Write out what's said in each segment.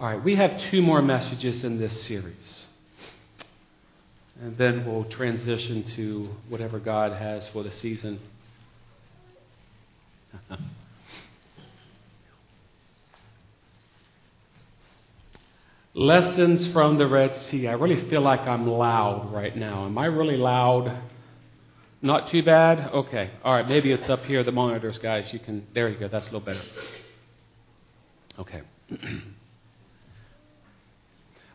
All right, we have two more messages in this series. And then we'll transition to whatever God has for the season. Lessons from the Red Sea. I really feel like I'm loud right now. Am I really loud? Not too bad? Okay. All right. Maybe it's up here, the monitors, guys. You can. There you go. That's a little better. Okay.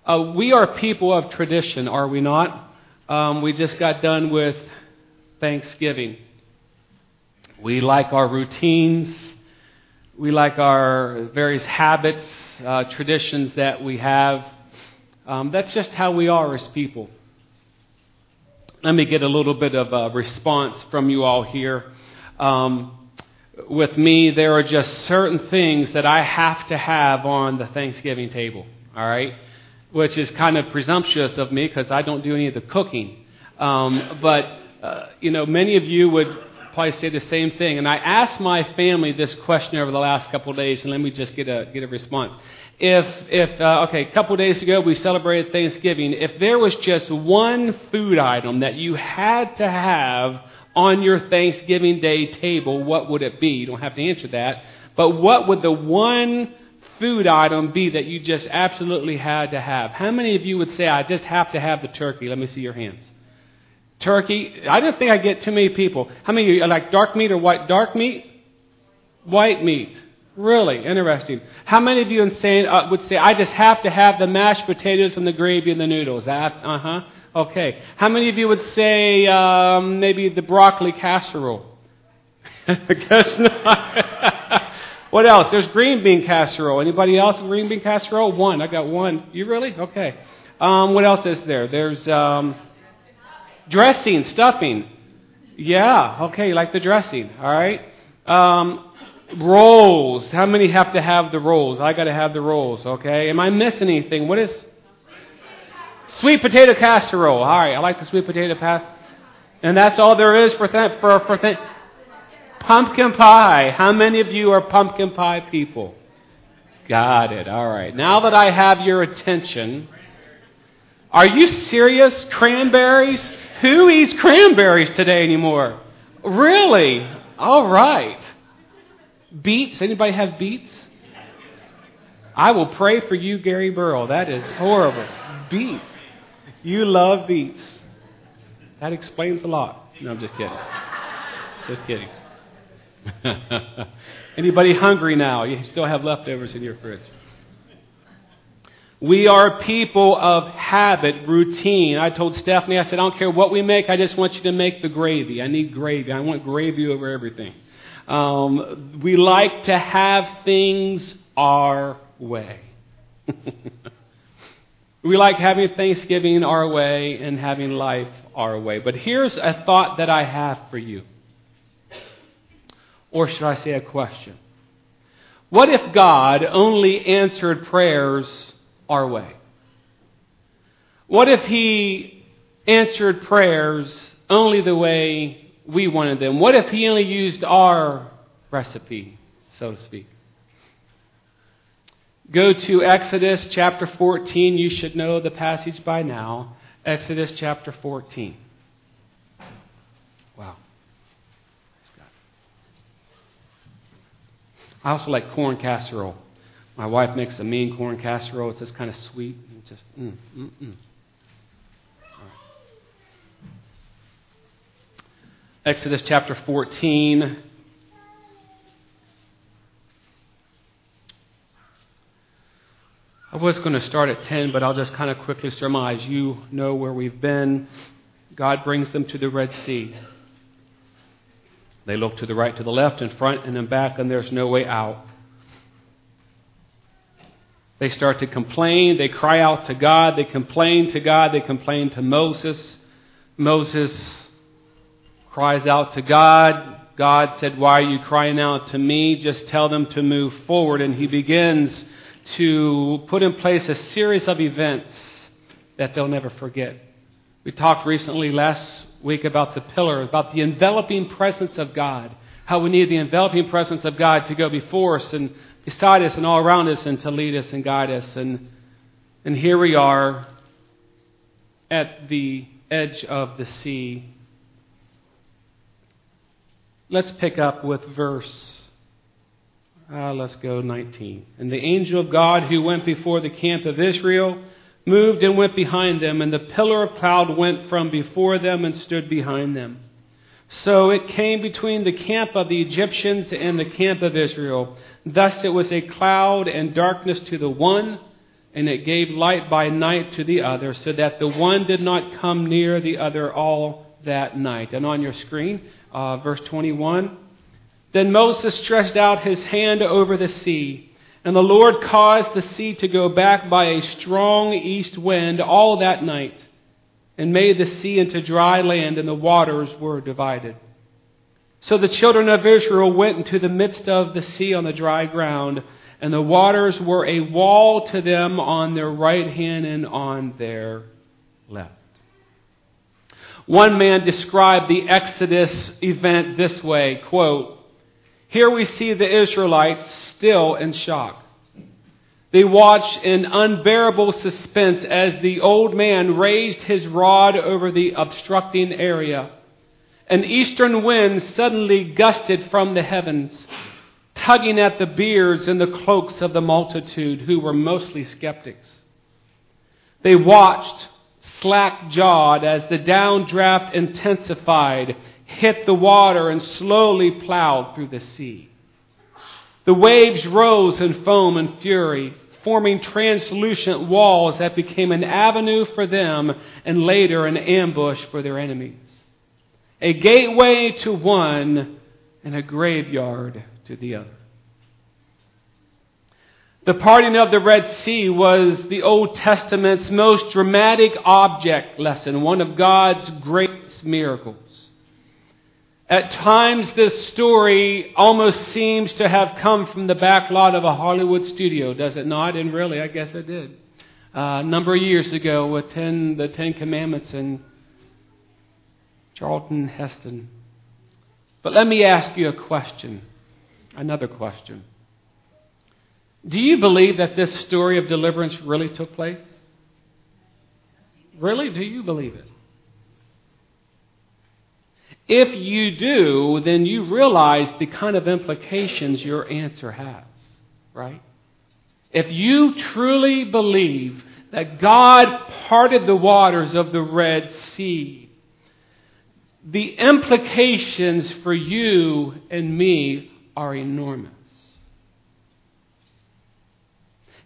uh, we are people of tradition, are we not? Um, we just got done with Thanksgiving. We like our routines. We like our various habits, uh, traditions that we have. Um, that's just how we are as people. Let me get a little bit of a response from you all here. Um, with me, there are just certain things that I have to have on the Thanksgiving table, all right? Which is kind of presumptuous of me because I don't do any of the cooking. Um, but, uh, you know, many of you would probably say the same thing. And I asked my family this question over the last couple of days, and let me just get a, get a response. If, if uh, okay, a couple of days ago we celebrated Thanksgiving, if there was just one food item that you had to have on your Thanksgiving Day table, what would it be? You don't have to answer that. But what would the one food item be that you just absolutely had to have? How many of you would say, I just have to have the turkey? Let me see your hands. Turkey. I don't think I get too many people. How many of you like dark meat or white? Dark meat? White meat. Really interesting. How many of you uh, would say, I just have to have the mashed potatoes and the gravy and the noodles? Uh huh. Okay. How many of you would say um, maybe the broccoli casserole? I guess not. what else? There's green bean casserole. Anybody else green bean casserole? One. I got one. You really? Okay. Um, what else is there? There's um, dressing, stuffing. Yeah. Okay. You Like the dressing. All right. Um, rolls. How many have to have the rolls? I got to have the rolls. Okay. Am I missing anything? What is Sweet potato casserole. All right, I like the sweet potato path. And that's all there is for th- for for th- pumpkin pie. How many of you are pumpkin pie people? Got it. All right. Now that I have your attention, are you serious? Cranberries? Who eats cranberries today anymore? Really? All right. Beets? Anybody have beets? I will pray for you, Gary Burrow. That is horrible. Beets. You love beets. That explains a lot. No, I'm just kidding. Just kidding. Anybody hungry now? You still have leftovers in your fridge. We are people of habit, routine. I told Stephanie, I said, I don't care what we make, I just want you to make the gravy. I need gravy. I want gravy over everything. Um, we like to have things our way. We like having Thanksgiving our way and having life our way. But here's a thought that I have for you. Or should I say a question? What if God only answered prayers our way? What if He answered prayers only the way we wanted them? What if He only used our recipe, so to speak? Go to Exodus chapter 14. You should know the passage by now. Exodus chapter 14. I also like corn casserole. My wife makes a mean corn casserole. It's just kind of sweet. And just, mm, mm, mm. Exodus chapter 14. I was going to start at 10, but I'll just kind of quickly surmise. You know where we've been. God brings them to the Red Sea. They look to the right, to the left, in front, and then back, and there's no way out. They start to complain. They cry out to God. They complain to God. They complain to Moses. Moses cries out to God. God said, Why are you crying out to me? Just tell them to move forward. And he begins to put in place a series of events that they'll never forget. We talked recently last week about the pillar, about the enveloping presence of God, how we need the enveloping presence of God to go before us and beside us and all around us and to lead us and guide us. And, and here we are at the edge of the sea. Let's pick up with verse, uh, let's go 19. And the angel of God who went before the camp of Israel moved and went behind them, and the pillar of cloud went from before them and stood behind them. So it came between the camp of the Egyptians and the camp of Israel. Thus it was a cloud and darkness to the one, and it gave light by night to the other, so that the one did not come near the other all that night. And on your screen, uh, verse 21. Then Moses stretched out his hand over the sea, and the Lord caused the sea to go back by a strong east wind all that night and made the sea into dry land, and the waters were divided. So the children of Israel went into the midst of the sea on the dry ground, and the waters were a wall to them on their right hand and on their left. One man described the Exodus event this way quote, Here we see the Israelites still in shock. They watched in unbearable suspense as the old man raised his rod over the obstructing area. An eastern wind suddenly gusted from the heavens, tugging at the beards and the cloaks of the multitude, who were mostly skeptics. They watched, slack jawed, as the downdraft intensified, hit the water, and slowly plowed through the sea. The waves rose in foam and fury forming translucent walls that became an avenue for them and later an ambush for their enemies. A gateway to one and a graveyard to the other. The parting of the Red Sea was the Old Testament's most dramatic object lesson, one of God's greatest miracles. At times, this story almost seems to have come from the back lot of a Hollywood studio, does it not? And really, I guess it did. Uh, a number of years ago with ten, the Ten Commandments and Charlton Heston. But let me ask you a question, another question. Do you believe that this story of deliverance really took place? Really? Do you believe it? If you do, then you realize the kind of implications your answer has, right? If you truly believe that God parted the waters of the Red Sea, the implications for you and me are enormous.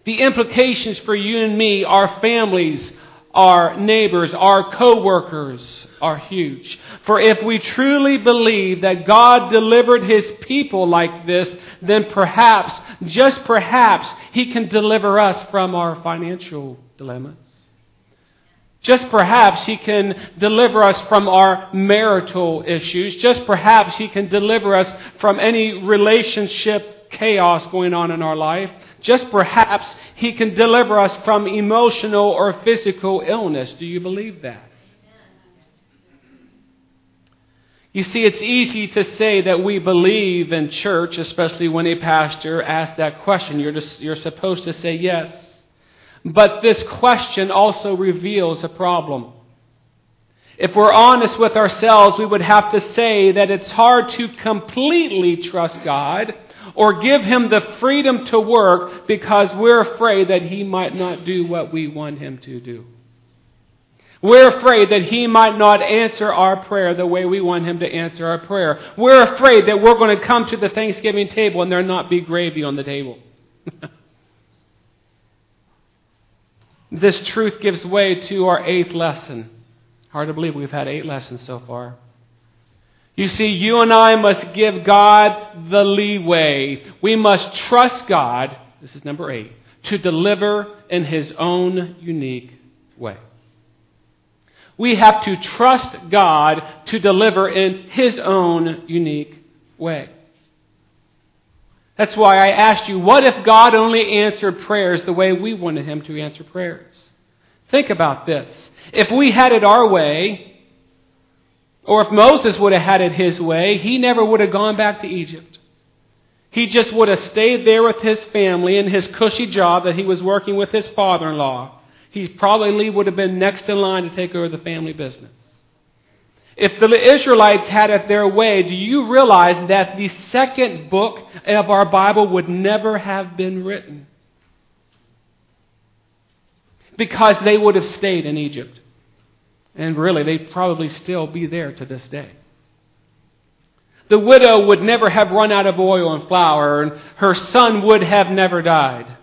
The implications for you and me, our families, our neighbors, our co-workers are huge. For if we truly believe that God delivered His people like this, then perhaps, just perhaps, He can deliver us from our financial dilemmas. Just perhaps He can deliver us from our marital issues. Just perhaps He can deliver us from any relationship chaos going on in our life. Just perhaps He can deliver us from emotional or physical illness. Do you believe that? You see, it's easy to say that we believe in church, especially when a pastor asks that question. You're, just, you're supposed to say yes. But this question also reveals a problem. If we're honest with ourselves, we would have to say that it's hard to completely trust God or give Him the freedom to work because we're afraid that He might not do what we want Him to do. We're afraid that He might not answer our prayer the way we want Him to answer our prayer. We're afraid that we're going to come to the Thanksgiving table and there not be gravy on the table. this truth gives way to our eighth lesson. Hard to believe we've had eight lessons so far. You see, you and I must give God the leeway. We must trust God, this is number eight, to deliver in His own unique way. We have to trust God to deliver in His own unique way. That's why I asked you, what if God only answered prayers the way we wanted Him to answer prayers? Think about this. If we had it our way, or if Moses would have had it his way, he never would have gone back to Egypt. He just would have stayed there with his family in his cushy job that he was working with his father in law. He probably would have been next in line to take over the family business. If the Israelites had it their way, do you realize that the second book of our Bible would never have been written? Because they would have stayed in Egypt. And really, they'd probably still be there to this day. The widow would never have run out of oil and flour, and her son would have never died.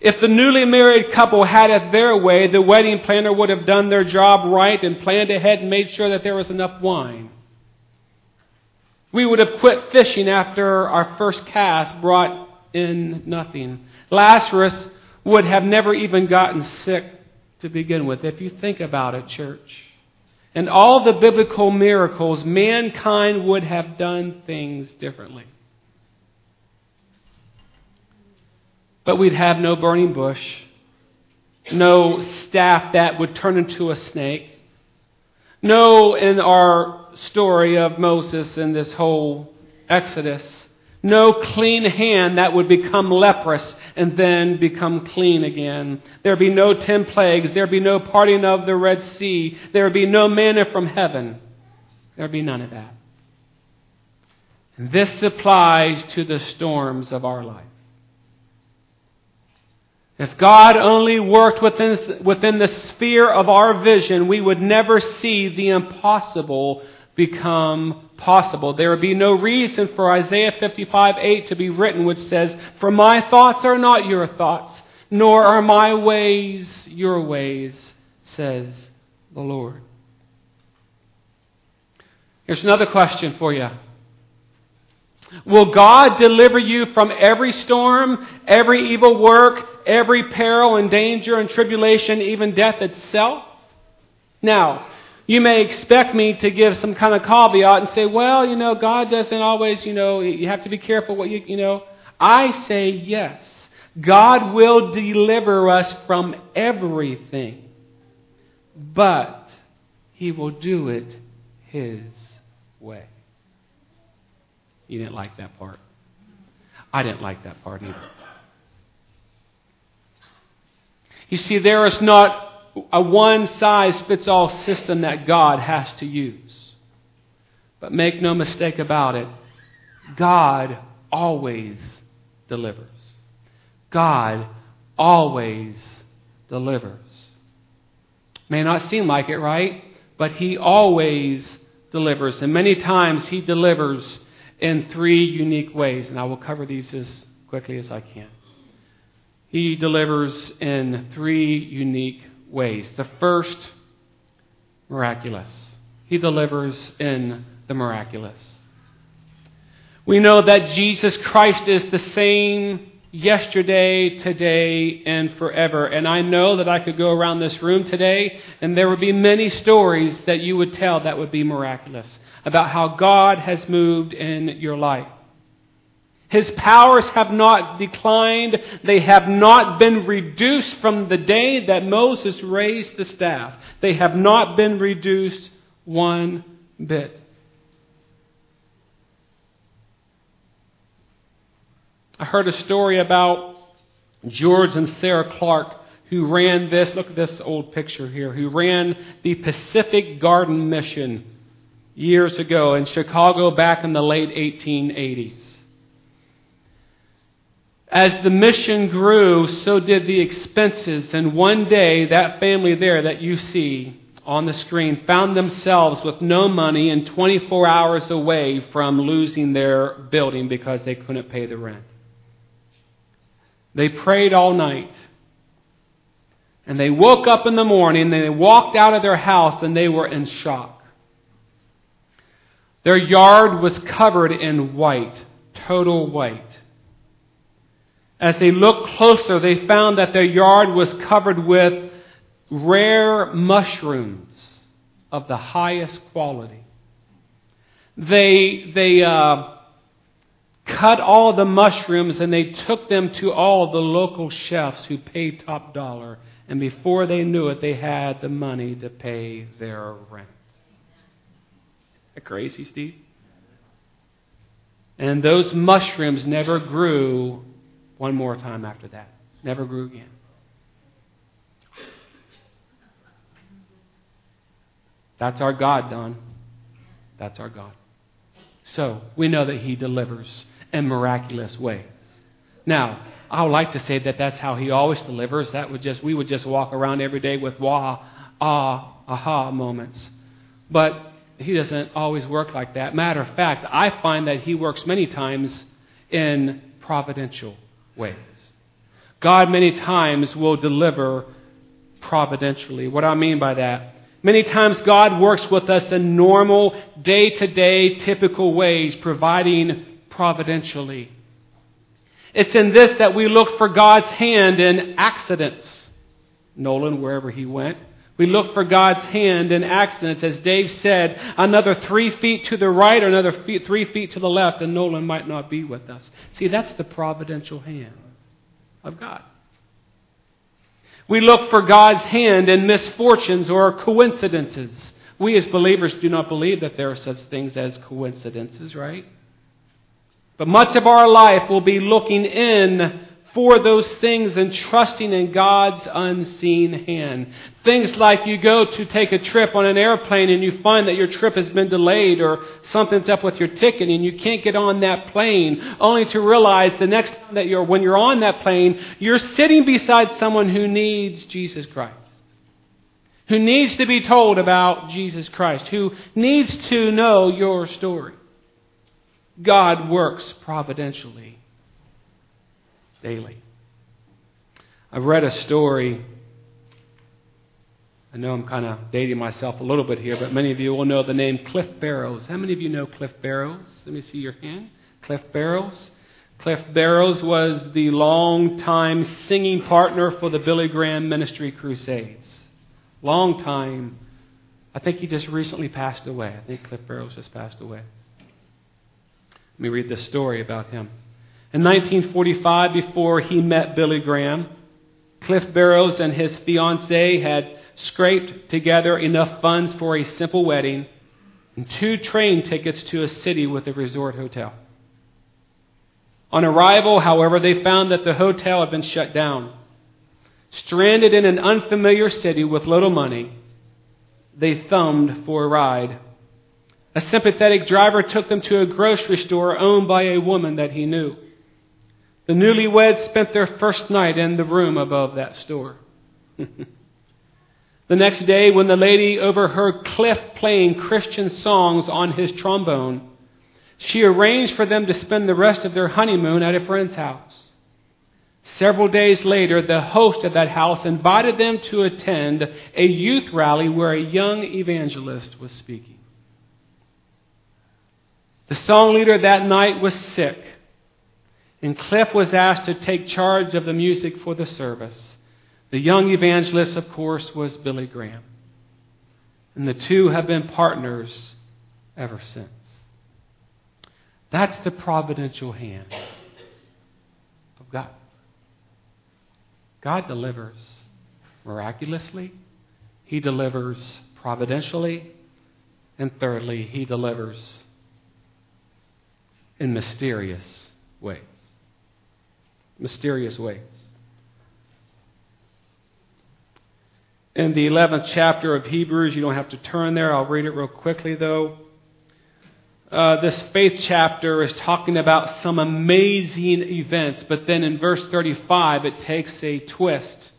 If the newly married couple had it their way, the wedding planner would have done their job right and planned ahead and made sure that there was enough wine. We would have quit fishing after our first cast brought in nothing. Lazarus would have never even gotten sick to begin with, if you think about it, church. And all the biblical miracles, mankind would have done things differently. But we'd have no burning bush, no staff that would turn into a snake, no, in our story of Moses and this whole Exodus, no clean hand that would become leprous and then become clean again. There'd be no ten plagues. There'd be no parting of the Red Sea. There'd be no manna from heaven. There'd be none of that. And this applies to the storms of our life. If God only worked within, within the sphere of our vision, we would never see the impossible become possible. There would be no reason for Isaiah 55 8 to be written, which says, For my thoughts are not your thoughts, nor are my ways your ways, says the Lord. Here's another question for you. Will God deliver you from every storm, every evil work, every peril and danger and tribulation, even death itself? Now, you may expect me to give some kind of caveat and say, well, you know, God doesn't always, you know, you have to be careful what you, you know. I say yes. God will deliver us from everything, but He will do it His way. You didn't like that part. I didn't like that part either. You see, there is not a one size fits all system that God has to use. But make no mistake about it, God always delivers. God always delivers. May not seem like it, right? But He always delivers. And many times He delivers in three unique ways. And I will cover these as quickly as I can. He delivers in three unique ways. The first, miraculous. He delivers in the miraculous. We know that Jesus Christ is the same yesterday, today, and forever. And I know that I could go around this room today and there would be many stories that you would tell that would be miraculous about how God has moved in your life. His powers have not declined. They have not been reduced from the day that Moses raised the staff. They have not been reduced one bit. I heard a story about George and Sarah Clark who ran this. Look at this old picture here. Who ran the Pacific Garden Mission years ago in Chicago back in the late 1880s. As the mission grew, so did the expenses. And one day, that family there that you see on the screen found themselves with no money and 24 hours away from losing their building because they couldn't pay the rent. They prayed all night. And they woke up in the morning they walked out of their house and they were in shock. Their yard was covered in white, total white. As they looked closer, they found that their yard was covered with rare mushrooms of the highest quality. They, they uh, cut all the mushrooms and they took them to all the local chefs who paid top dollar. And before they knew it, they had the money to pay their rent. That crazy, Steve? And those mushrooms never grew one more time after that. Never grew again. That's our God, Don. That's our God. So we know that He delivers in miraculous ways. Now, I would like to say that that's how He always delivers. That would just we would just walk around every day with wah, ah, aha moments. But He doesn't always work like that. Matter of fact, I find that He works many times in providential ways. God many times will deliver providentially. What I mean by that? Many times God works with us in normal, day to day, typical ways, providing providentially. It's in this that we look for God's hand in accidents. Nolan, wherever he went. We look for God's hand in accidents, as Dave said, another three feet to the right or another feet, three feet to the left, and Nolan might not be with us. See, that's the providential hand of God. We look for God's hand in misfortunes or coincidences. We as believers do not believe that there are such things as coincidences, right? But much of our life will be looking in for those things and trusting in God's unseen hand. Things like you go to take a trip on an airplane and you find that your trip has been delayed or something's up with your ticket and you can't get on that plane, only to realize the next time that you're, when you're on that plane, you're sitting beside someone who needs Jesus Christ. Who needs to be told about Jesus Christ, who needs to know your story. God works providentially daily. I've read a story. I know I'm kind of dating myself a little bit here, but many of you will know the name Cliff Barrows. How many of you know Cliff Barrows? Let me see your hand. Cliff Barrows. Cliff Barrows was the long-time singing partner for the Billy Graham Ministry Crusades. Long time. I think he just recently passed away. I think Cliff Barrows just passed away. Let me read this story about him. In 1945, before he met Billy Graham, Cliff Barrows and his fiancee had scraped together enough funds for a simple wedding and two train tickets to a city with a resort hotel. On arrival, however, they found that the hotel had been shut down. Stranded in an unfamiliar city with little money, they thumbed for a ride. A sympathetic driver took them to a grocery store owned by a woman that he knew. The newlyweds spent their first night in the room above that store. the next day, when the lady overheard Cliff playing Christian songs on his trombone, she arranged for them to spend the rest of their honeymoon at a friend's house. Several days later, the host of that house invited them to attend a youth rally where a young evangelist was speaking. The song leader that night was sick and Cliff was asked to take charge of the music for the service. The young evangelist, of course, was Billy Graham. And the two have been partners ever since. That's the providential hand of God. God delivers miraculously, He delivers providentially, and thirdly, He delivers in mysterious ways mysterious ways. In the 11th chapter of Hebrews, you don't have to turn there. I'll read it real quickly, though. Uh, this faith chapter is talking about some amazing events, but then in verse 35, it takes a twist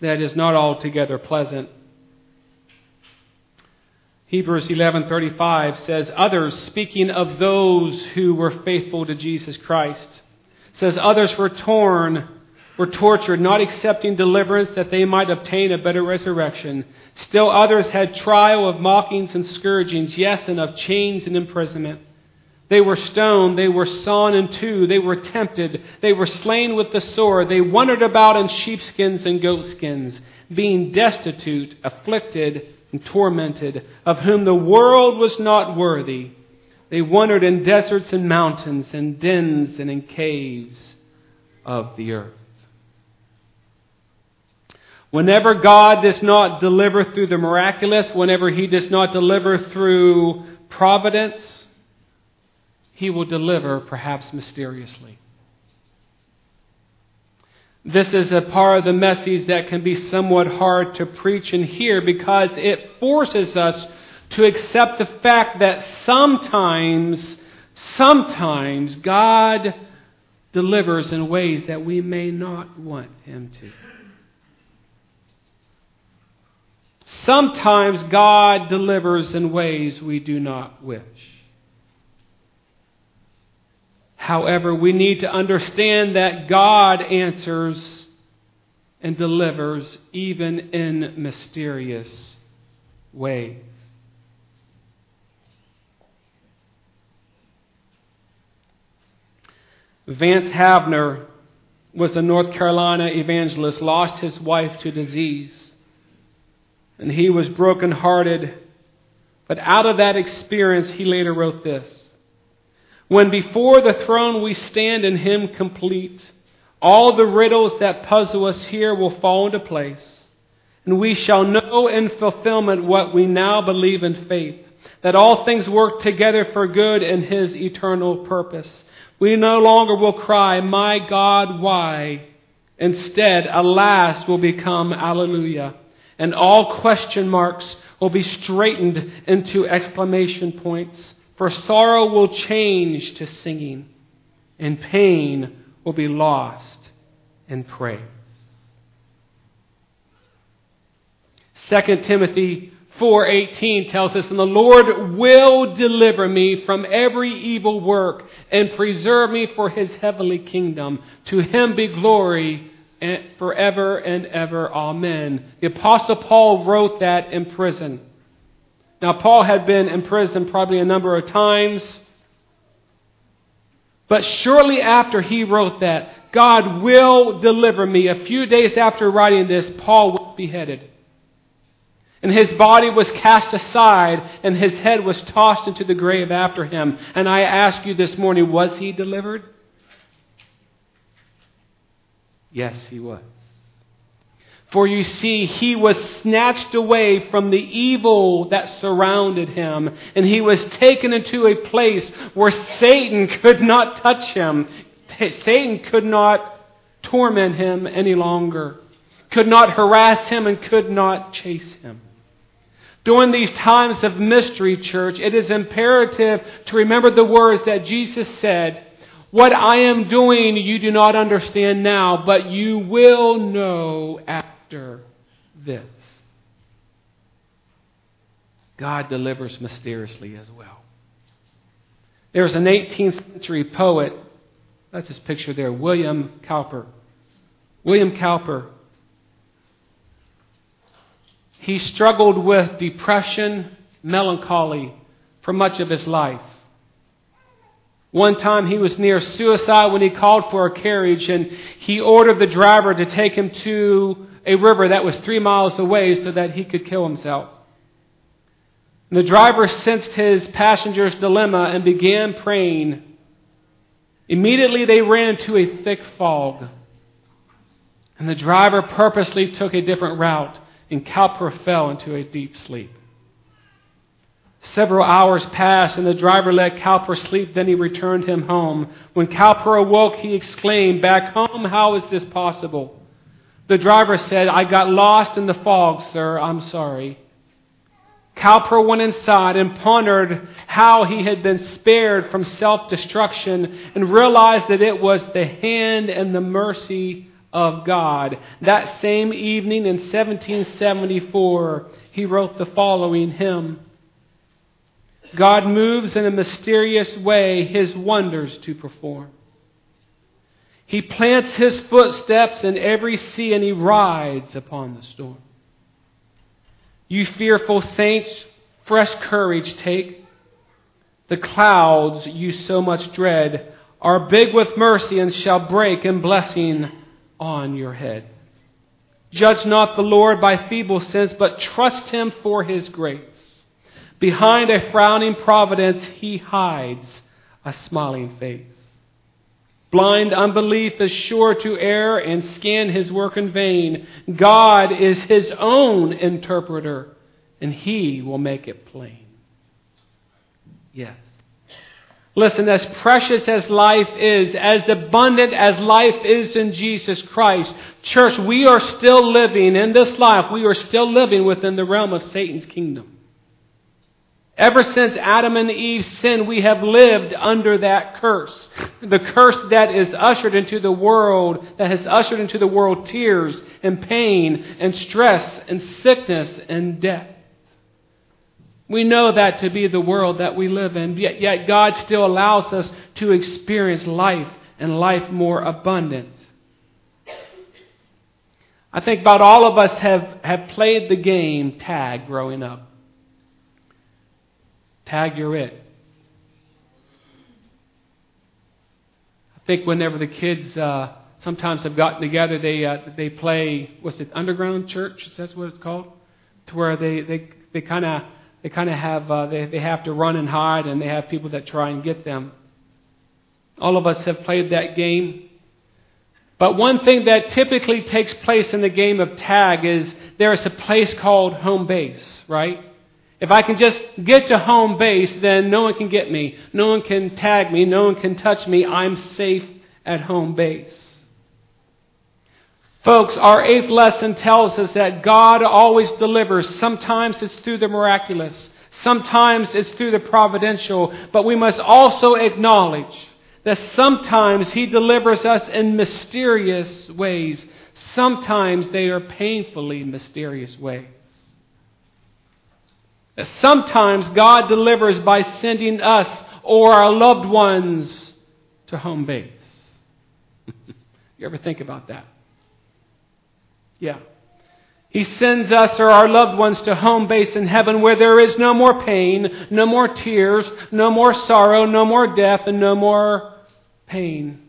that is not altogether pleasant. Hebrews 11:35 says others speaking of those who were faithful to Jesus Christ says others were torn, were tortured, not accepting deliverance that they might obtain a better resurrection. Still others had trial of mockings and scourgings, yes, and of chains and imprisonment. They were stoned, they were sawn in two, they were tempted, they were slain with the sword, they wandered about in sheepskins and goatskins, being destitute, afflicted, and tormented, of whom the world was not worthy. They wandered in deserts and mountains, and dens and in caves of the earth. Whenever God does not deliver through the miraculous, whenever He does not deliver through providence, he will deliver, perhaps mysteriously. This is a part of the message that can be somewhat hard to preach and hear because it forces us to accept the fact that sometimes, sometimes God delivers in ways that we may not want Him to. Sometimes God delivers in ways we do not wish. However, we need to understand that God answers and delivers even in mysterious ways. Vance Havner was a North Carolina evangelist, lost his wife to disease, and he was brokenhearted. But out of that experience, he later wrote this when before the throne we stand in Him complete, all the riddles that puzzle us here will fall into place, and we shall know in fulfillment what we now believe in faith that all things work together for good in His eternal purpose. We no longer will cry, My God, why? Instead, alas, will become Alleluia. And all question marks will be straightened into exclamation points. For sorrow will change to singing, and pain will be lost in praise. 2 Timothy 4:18 tells us, "And the Lord will deliver me from every evil work and preserve me for his heavenly kingdom. To him be glory eh, forever and ever. Amen." The apostle Paul wrote that in prison. Now, Paul had been imprisoned probably a number of times. But shortly after he wrote that, God will deliver me. A few days after writing this, Paul was beheaded. And his body was cast aside, and his head was tossed into the grave after him. And I ask you this morning, was he delivered? Yes, he was. For you see, he was snatched away from the evil that surrounded him, and he was taken into a place where Satan could not touch him. Satan could not torment him any longer, could not harass him, and could not chase him. During these times of mystery, church, it is imperative to remember the words that Jesus said What I am doing you do not understand now, but you will know after this. God delivers mysteriously as well. There's an 18th century poet, that's his picture there, William Cowper. William Cowper. He struggled with depression, melancholy for much of his life. One time he was near suicide when he called for a carriage and he ordered the driver to take him to a river that was three miles away so that he could kill himself. And the driver sensed his passenger's dilemma and began praying. Immediately they ran into a thick fog. And the driver purposely took a different route, and Cowper fell into a deep sleep. Several hours passed, and the driver let Cowper sleep. Then he returned him home. When Cowper awoke, he exclaimed, Back home, how is this possible? The driver said, I got lost in the fog, sir. I'm sorry. Cowper went inside and pondered how he had been spared from self destruction and realized that it was the hand and the mercy of God. That same evening in 1774, he wrote the following hymn God moves in a mysterious way his wonders to perform. He plants his footsteps in every sea and he rides upon the storm. You fearful saints, fresh courage take. The clouds you so much dread are big with mercy and shall break in blessing on your head. Judge not the Lord by feeble sense, but trust him for his grace. Behind a frowning providence, he hides a smiling face. Blind unbelief is sure to err and scan his work in vain. God is his own interpreter, and he will make it plain. Yes. Listen, as precious as life is, as abundant as life is in Jesus Christ, church, we are still living in this life, we are still living within the realm of Satan's kingdom. Ever since Adam and Eve sinned, we have lived under that curse. The curse that is ushered into the world, that has ushered into the world tears and pain and stress and sickness and death. We know that to be the world that we live in, yet, yet God still allows us to experience life and life more abundant. I think about all of us have, have played the game tag growing up. Tag, you're it. I think whenever the kids uh, sometimes have gotten together, they uh, they play what's it underground church? Is that what it's called? To where they they they kind of they kind of have uh, they they have to run and hide, and they have people that try and get them. All of us have played that game. But one thing that typically takes place in the game of tag is there is a place called home base, right? If I can just get to home base, then no one can get me. No one can tag me. No one can touch me. I'm safe at home base. Folks, our eighth lesson tells us that God always delivers. Sometimes it's through the miraculous. Sometimes it's through the providential. But we must also acknowledge that sometimes He delivers us in mysterious ways. Sometimes they are painfully mysterious ways. Sometimes God delivers by sending us or our loved ones to home base. you ever think about that? Yeah. He sends us or our loved ones to home base in heaven where there is no more pain, no more tears, no more sorrow, no more death, and no more pain.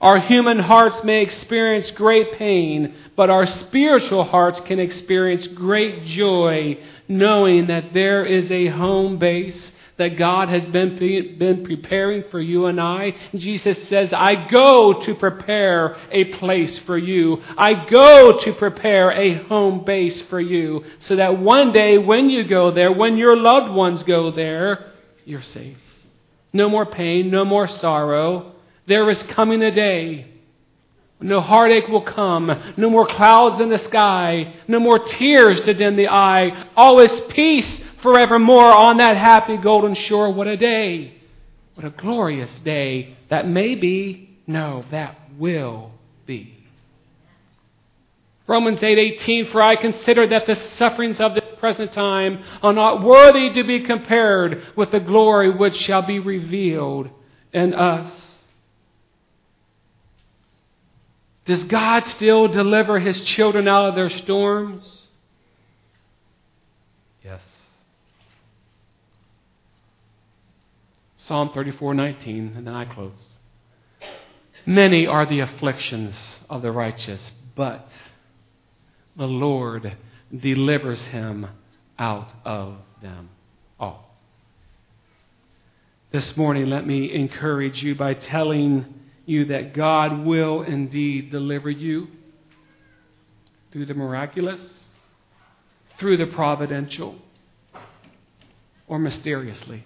Our human hearts may experience great pain, but our spiritual hearts can experience great joy knowing that there is a home base that God has been, been preparing for you and I. Jesus says, I go to prepare a place for you. I go to prepare a home base for you so that one day when you go there, when your loved ones go there, you're safe. No more pain, no more sorrow. There is coming a day no heartache will come. No more clouds in the sky. No more tears to dim the eye. All is peace forevermore on that happy golden shore. What a day. What a glorious day. That may be. No, that will be. Romans 8:18 For I consider that the sufferings of this present time are not worthy to be compared with the glory which shall be revealed in us. Does God still deliver his children out of their storms? Yes. Psalm 34:19 and then I close. Many are the afflictions of the righteous, but the Lord delivers him out of them all. This morning, let me encourage you by telling you that God will indeed deliver you through the miraculous, through the providential, or mysteriously.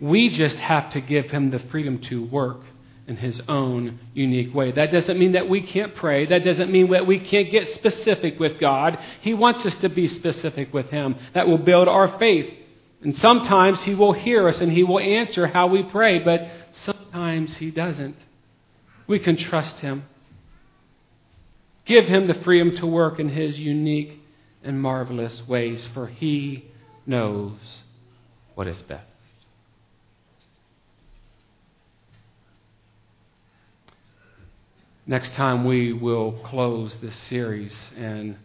We just have to give Him the freedom to work in His own unique way. That doesn't mean that we can't pray. That doesn't mean that we can't get specific with God. He wants us to be specific with Him. That will build our faith. And sometimes He will hear us and He will answer how we pray, but Sometimes He doesn't. We can trust Him. Give Him the freedom to work in His unique and marvelous ways, for He knows what is best. Next time we will close this series and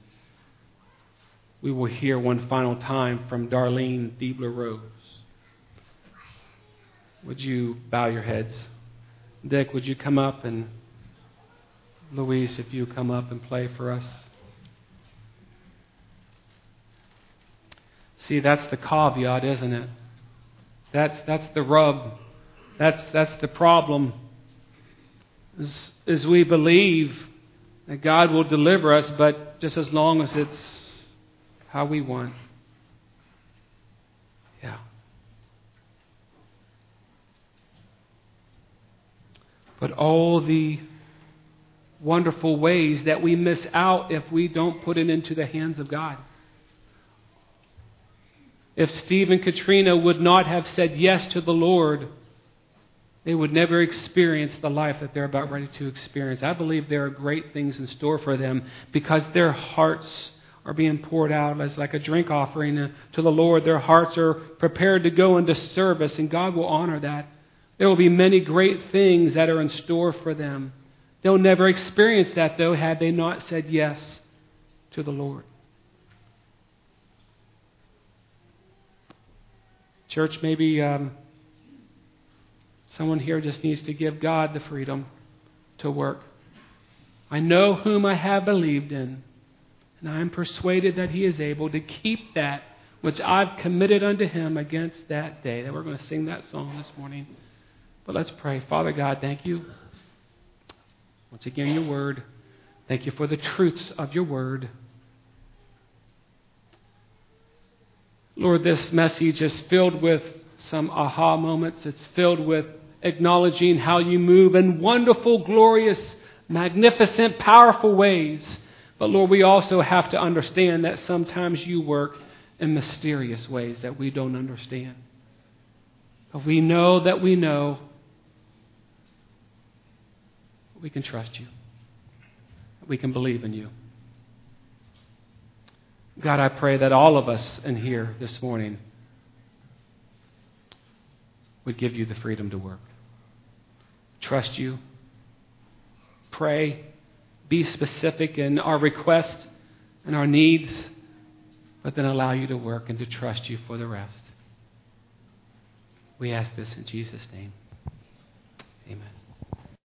we will hear one final time from Darlene Deibler Rose. Would you bow your heads? Dick, would you come up and Louise, if you come up and play for us? See, that's the caveat, isn't it? That's, that's the rub. That's, that's the problem as, as we believe that God will deliver us, but just as long as it's how we want. Yeah. But all the wonderful ways that we miss out if we don't put it into the hands of God. If Steve and Katrina would not have said yes to the Lord, they would never experience the life that they're about ready to experience. I believe there are great things in store for them because their hearts are being poured out as like a drink offering to the Lord. Their hearts are prepared to go into service, and God will honor that. There will be many great things that are in store for them. They'll never experience that, though, had they not said yes to the Lord. Church, maybe um, someone here just needs to give God the freedom to work. I know whom I have believed in, and I am persuaded that he is able to keep that which I've committed unto him against that day. That we're going to sing that song this morning. But let's pray. Father God, thank you. Once again, your word. Thank you for the truths of your word. Lord, this message is filled with some aha moments. It's filled with acknowledging how you move in wonderful, glorious, magnificent, powerful ways. But Lord, we also have to understand that sometimes you work in mysterious ways that we don't understand. But we know that we know we can trust you. We can believe in you. God, I pray that all of us in here this morning would give you the freedom to work. Trust you. Pray. Be specific in our requests and our needs, but then allow you to work and to trust you for the rest. We ask this in Jesus' name. Amen.